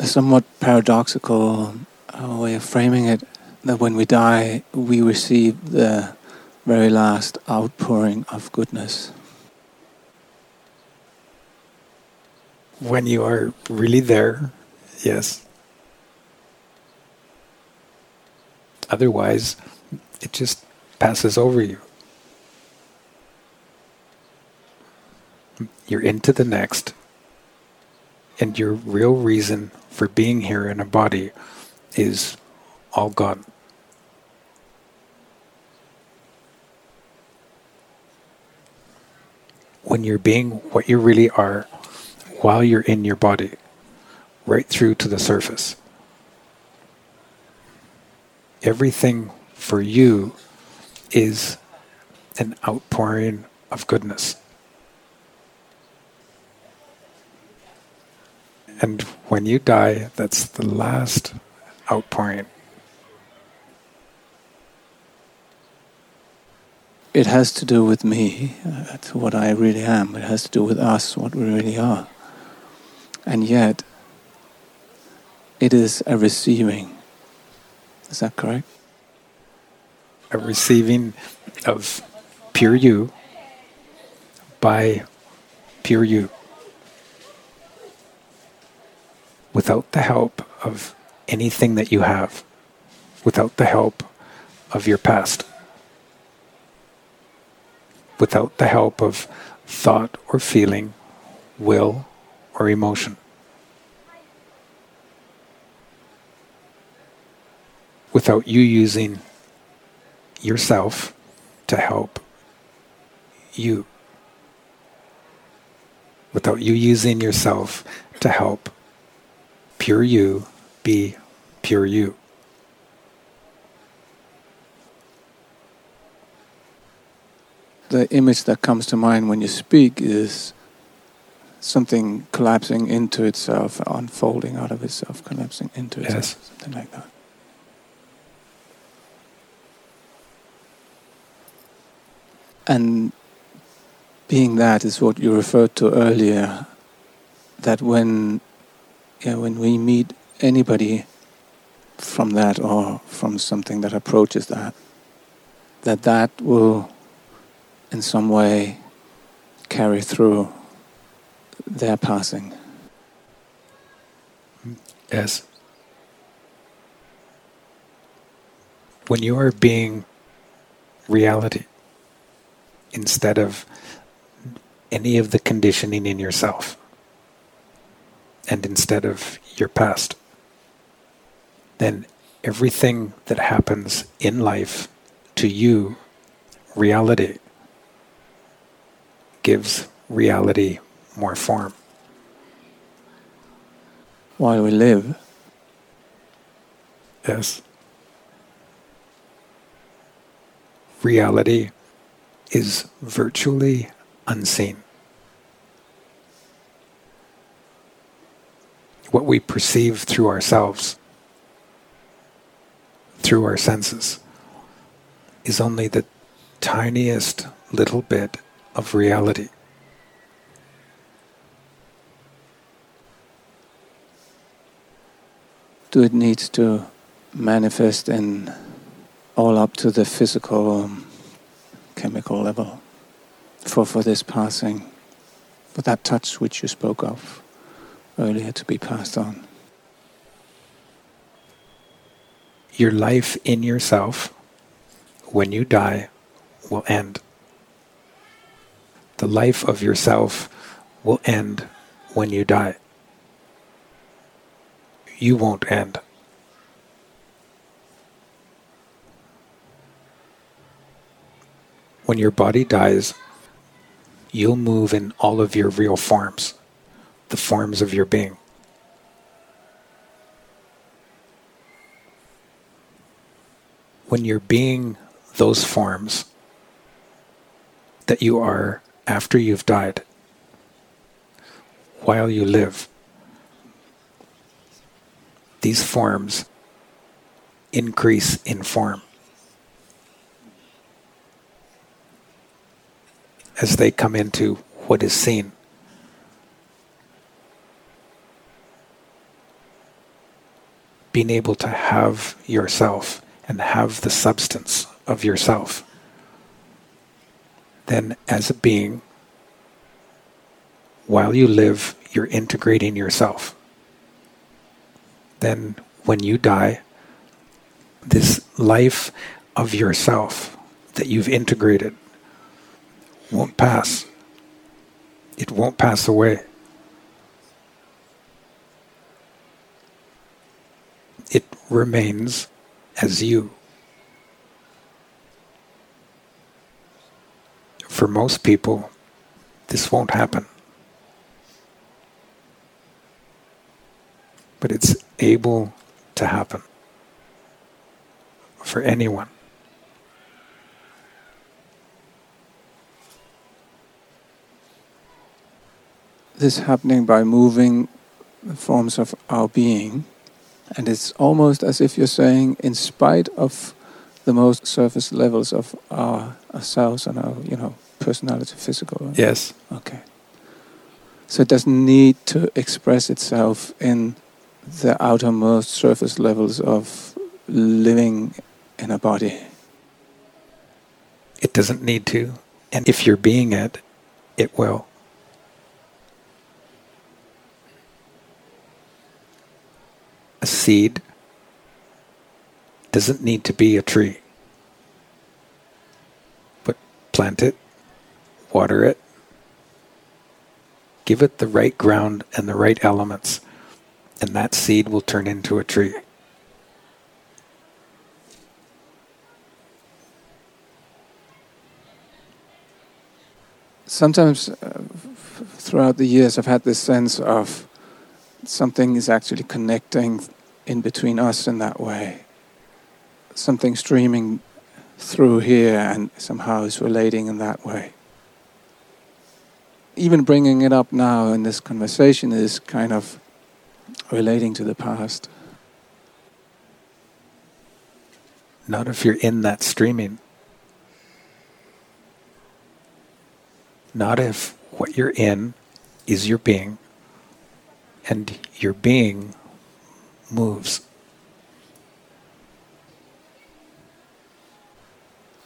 a somewhat paradoxical uh, way of framing it that when we die, we receive the very last outpouring of goodness. When you are really there, yes. Otherwise, it just passes over you. You're into the next, and your real reason for being here in a body is all gone. When you're being what you really are while you're in your body, right through to the surface, everything for you is an outpouring of goodness. And when you die, that's the last outpouring. It has to do with me, uh, to what I really am. It has to do with us, what we really are. And yet, it is a receiving. Is that correct? A receiving of pure you by pure you. Without the help of anything that you have, without the help of your past, without the help of thought or feeling, will or emotion. Without you using yourself to help you. Without you using yourself to help pure you be pure you. The image that comes to mind when you speak is something collapsing into itself, unfolding out of itself, collapsing into itself, Yes. something like that. And being that is what you referred to earlier, that when yeah, when we meet anybody from that or from something that approaches that, that that will in some way carry through their passing. Yes. When you are being reality instead of any of the conditioning in yourself and instead of your past, then everything that happens in life to you, reality, gives reality more form. While we live, Yes. Reality is virtually unseen. What we perceive through ourselves, through our senses, is only the tiniest little bit of reality. do it needs to manifest in all up to the physical um, chemical level for, for this passing, for that touch which you spoke of earlier to be passed on. Your life in yourself, when you die, will end. The life of yourself will end when you die. You won't end. When your body dies, you'll move in all of your real forms, the forms of your being. When you're being those forms that you are after you've died, while you live, these forms increase in form. As they come into what is seen. Being able to have yourself and have the substance of yourself, then as a being, while you live, you're integrating yourself. Then when you die, this life of yourself that you've integrated won't pass. It won't pass away. It remains as you. For most people, this won't happen. But it's able to happen for anyone. This happening by moving the forms of our being, and it's almost as if you're saying, in spite of the most surface levels of our ourselves and our, you know, personality, physical. Yes. Okay. So it doesn't need to express itself in the outermost surface levels of living in a body. It doesn't need to. And if you're being it, it will. A seed doesn't need to be a tree. But plant it, water it, give it the right ground and the right elements, and that seed will turn into a tree. Sometimes uh, throughout the years, I've had this sense of something is actually connecting in between us in that way. Something streaming through here and somehow is relating in that way. Even bringing it up now in this conversation is kind of relating to the past. Not if you're in that streaming. Not if what you're in is your being and your being moves.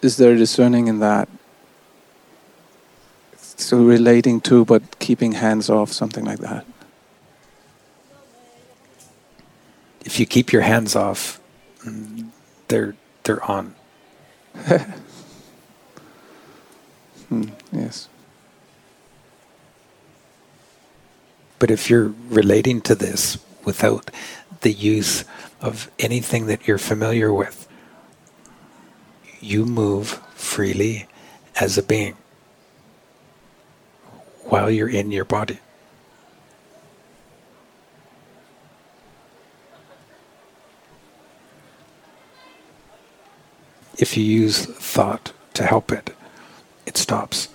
Is there discerning in that? So relating to, but keeping hands off, something like that. If you keep your hands off, they're they're on. Hmm, yes. But if you're relating to this without the use of anything that you're familiar with, you move freely as a being while you're in your body. If you use thought to help it, it stops.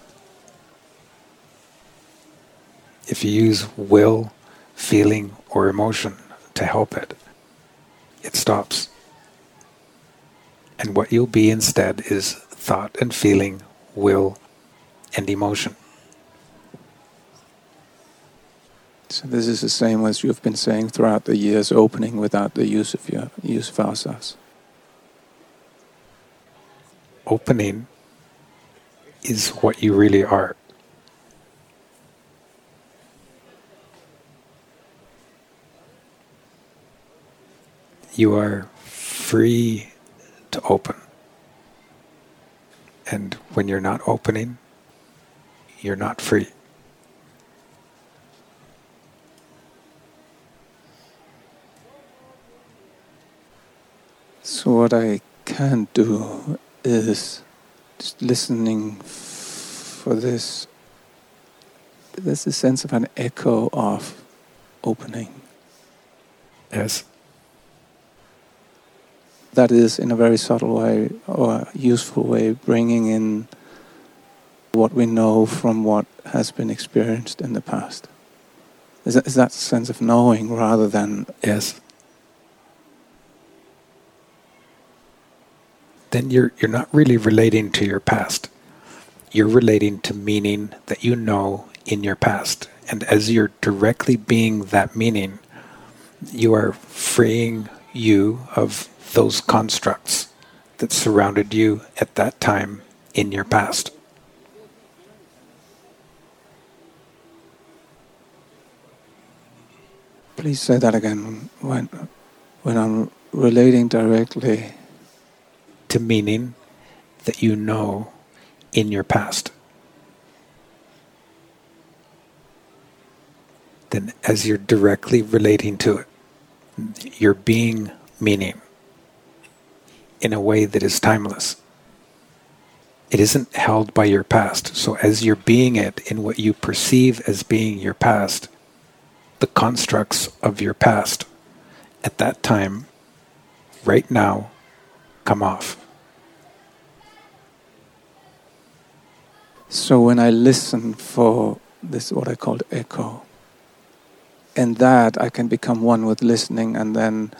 If you use will, feeling, or emotion to help it, it stops. And what you'll be instead is thought and feeling, will, and emotion. So this is the same as you've been saying throughout the years, opening without the use of your use of asas. Opening is what you really are. You are free to open. And when you're not opening, you're not free. So what I can do is just listening for this. There's a sense of an echo of opening. Yes. That is, in a very subtle way or useful way, bringing in what we know from what has been experienced in the past. Is that, is that sense of knowing rather than Yes. Then you're you're not really relating to your past. You're relating to meaning that you know in your past. And as you're directly being that meaning, you are freeing you of those constructs that surrounded you at that time in your past. Please say that again. When, when I'm relating directly to meaning that you know in your past. Then, as you're directly relating to it, you're being meaning in a way that is timeless. It isn't held by your past. So, as you're being it in what you perceive as being your past, the constructs of your past at that time, right now, come off. So when I listen for this, what I call echo, in that I can become one with listening and then,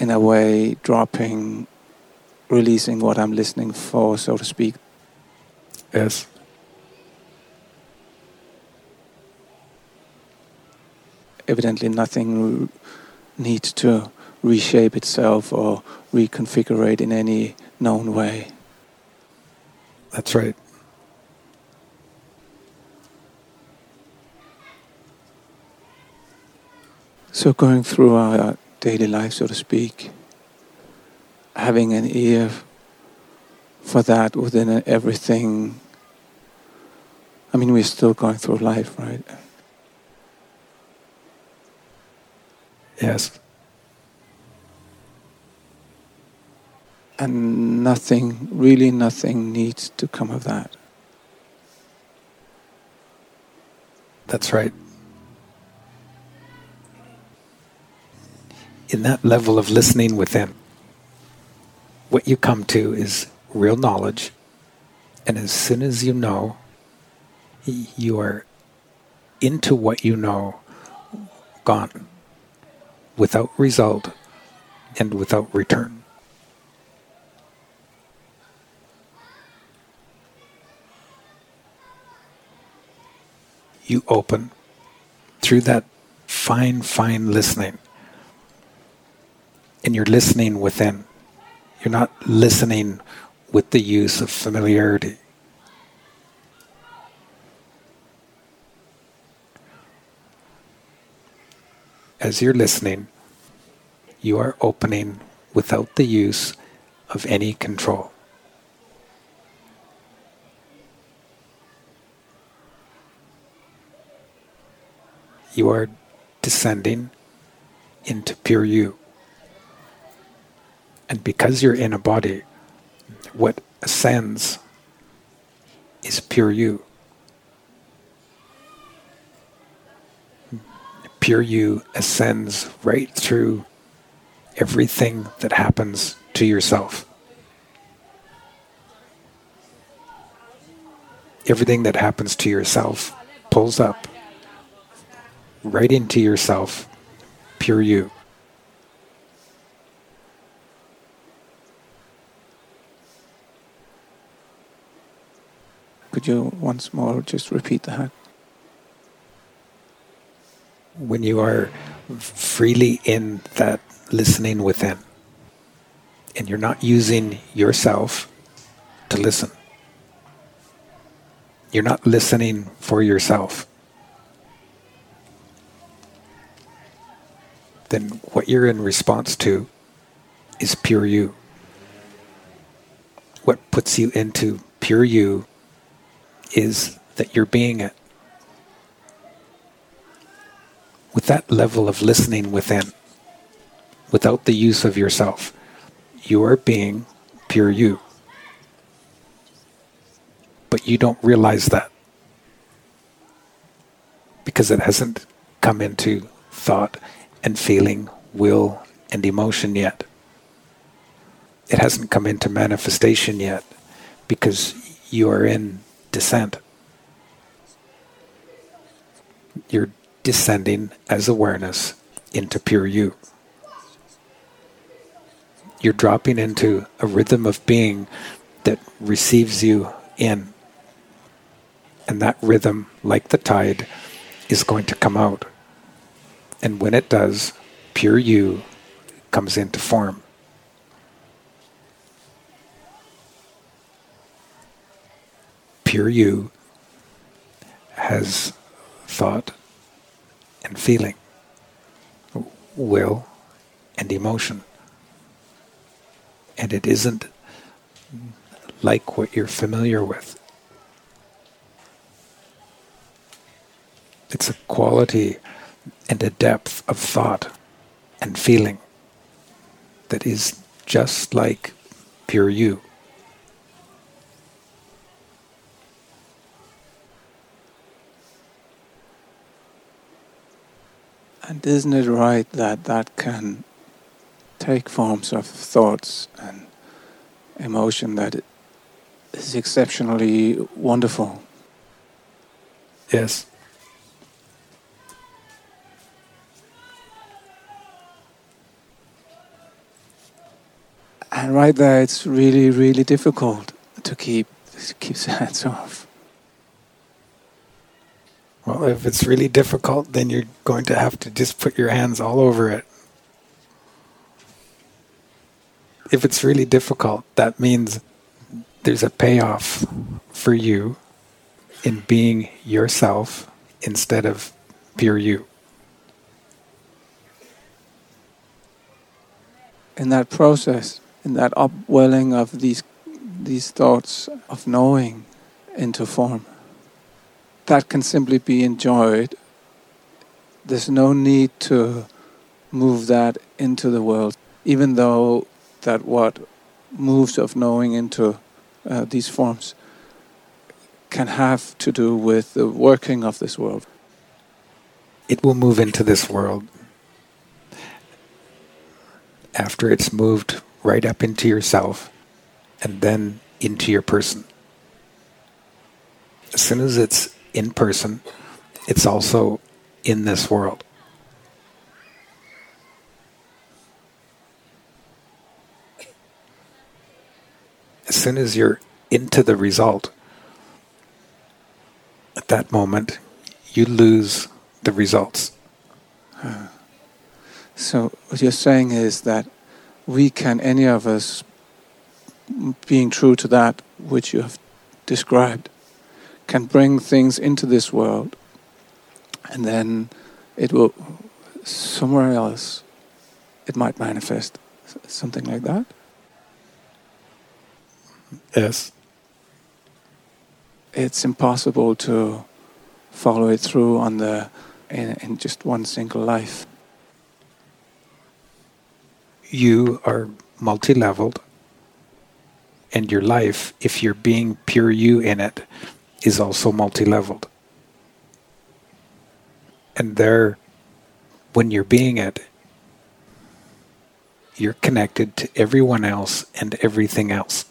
in a way, dropping, releasing what I'm listening for, so to speak. Yes. Evidently, nothing needs to reshape itself or reconfigure it in any known way. That's right. So, going through our daily life, so to speak, having an ear for that within everything. I mean, we're still going through life, right? Yes. And nothing, really nothing needs to come of that. That's right. in that level of listening within, what you come to is real knowledge. And as soon as you know, you are into what you know, gone, without result and without return. You open through that fine, fine listening and you're listening within. You're not listening with the use of familiarity. As you're listening, you are opening without the use of any control. You are descending into pure you. And because you're in a body, what ascends is pure you. Pure you ascends right through everything that happens to yourself. Everything that happens to yourself pulls up right into yourself, pure you. Could you once more just repeat that? When you are freely in that listening within, and you're not using yourself to listen, you're not listening for yourself. Then what you're in response to is pure you. What puts you into pure you is that you're being it. With that level of listening within, without the use of yourself, you are being pure you. But you don't realize that because it hasn't come into thought and feeling, will, and emotion yet. It hasn't come into manifestation yet because you are in descent. You're descending as awareness into pure you. You're dropping into a rhythm of being that receives you in. And that rhythm, like the tide, is going to come out. And when it does, pure you comes into form. Pure you has thought and feeling, will and emotion. And it isn't like what you're familiar with. It's a quality and a depth of thought and feeling that is just like pure you. And isn't it right that that can take forms of thoughts and emotion that is exceptionally wonderful? Yes. And right there, it's really, really difficult to keep to keep hands off. Well, if it's really difficult, then you're going to have to just put your hands all over it. If it's really difficult, that means there's a payoff for you in being yourself instead of pure you. In that process, in that upwelling of these these thoughts of knowing into form, that can simply be enjoyed. There's no need to move that into the world, even though that what moves of knowing into uh, these forms can have to do with the working of this world. It will move into this world after it's moved right up into yourself and then into your person. As soon as it's in person, it's also in this world. As soon as you're into the result, at that moment, you lose the results. So, what you're saying is that we can, any of us, being true to that which you have described, can bring things into this world and then it will, somewhere else, it might manifest. Something like that? Yes. It's impossible to follow it through on the in, in just one single life. You are multi leveled, and your life, if you're being pure you in it, is also multi leveled. And there, when you're being it, you're connected to everyone else and everything else.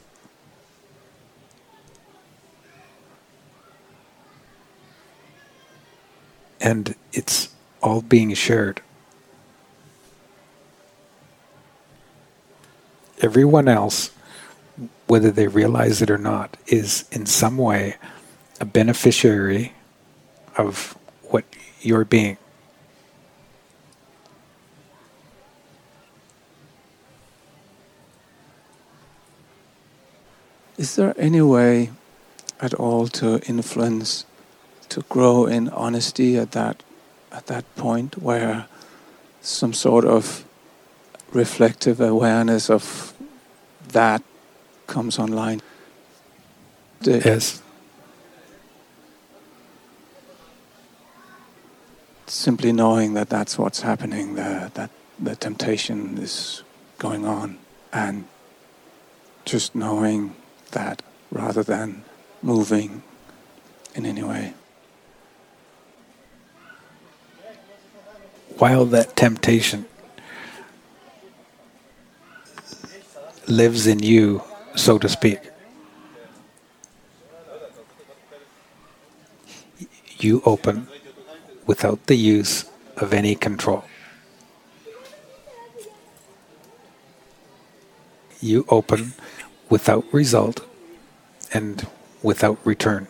And it's all being shared. Everyone else, whether they realize it or not, is in some way a beneficiary of what you're being. Is there any way at all to influence, to grow in honesty at that at that point where some sort of reflective awareness of that comes online? The- Yes. Simply knowing that that's what's happening, the, that the temptation is going on, and just knowing that rather than moving in any way. while that temptation lives in you, so to speak, you open without the use of any control. You open without result and without return.